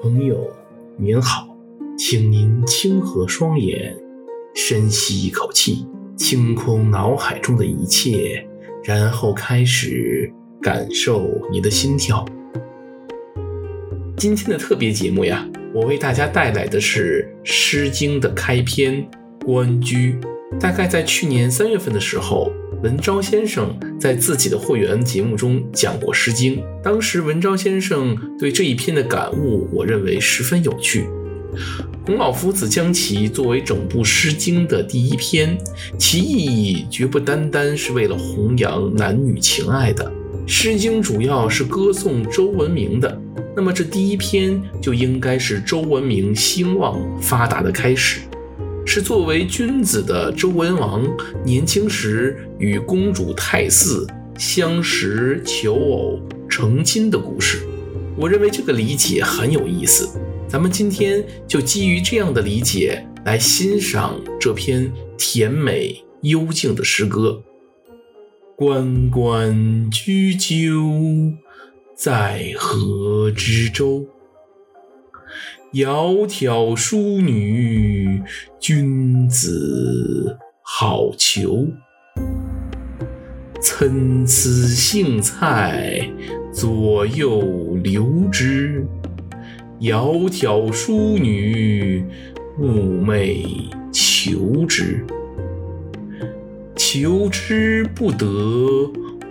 朋友您好，请您轻合双眼，深吸一口气，清空脑海中的一切，然后开始感受你的心跳。今天的特别节目呀，我为大家带来的是《诗经》的开篇《关雎》。大概在去年三月份的时候，文昭先生在自己的会员节目中讲过《诗经》，当时文昭先生对这一篇的感悟，我认为十分有趣。孔老夫子将其作为整部《诗经》的第一篇，其意义绝不单单是为了弘扬男女情爱的。《诗经》主要是歌颂周文明的，那么这第一篇就应该是周文明兴旺发达的开始。是作为君子的周文王年轻时与公主太姒相识求偶成亲的故事。我认为这个理解很有意思，咱们今天就基于这样的理解来欣赏这篇甜美幽静的诗歌。关关雎鸠，在河之洲。窈窕淑女，君子好逑。参差荇菜，左右流之。窈窕淑女，寤寐求之。求之不得，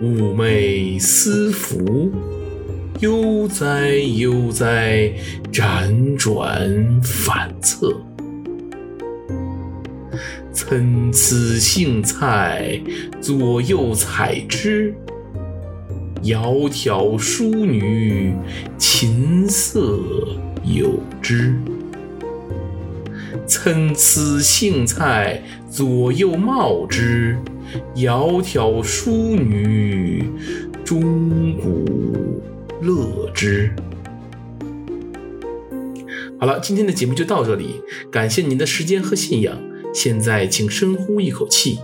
寤寐思服。悠哉悠哉，辗转反侧。参差荇菜，左右采之。窈窕淑女，琴瑟友之。参差荇菜，左右芼之。窈窕淑女，钟乐之。好了，今天的节目就到这里，感谢您的时间和信仰。现在，请深呼一口气，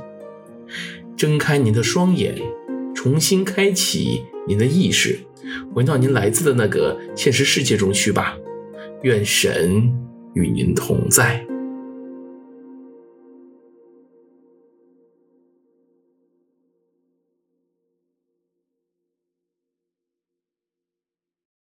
睁开您的双眼，重新开启您的意识，回到您来自的那个现实世界中去吧。愿神与您同在。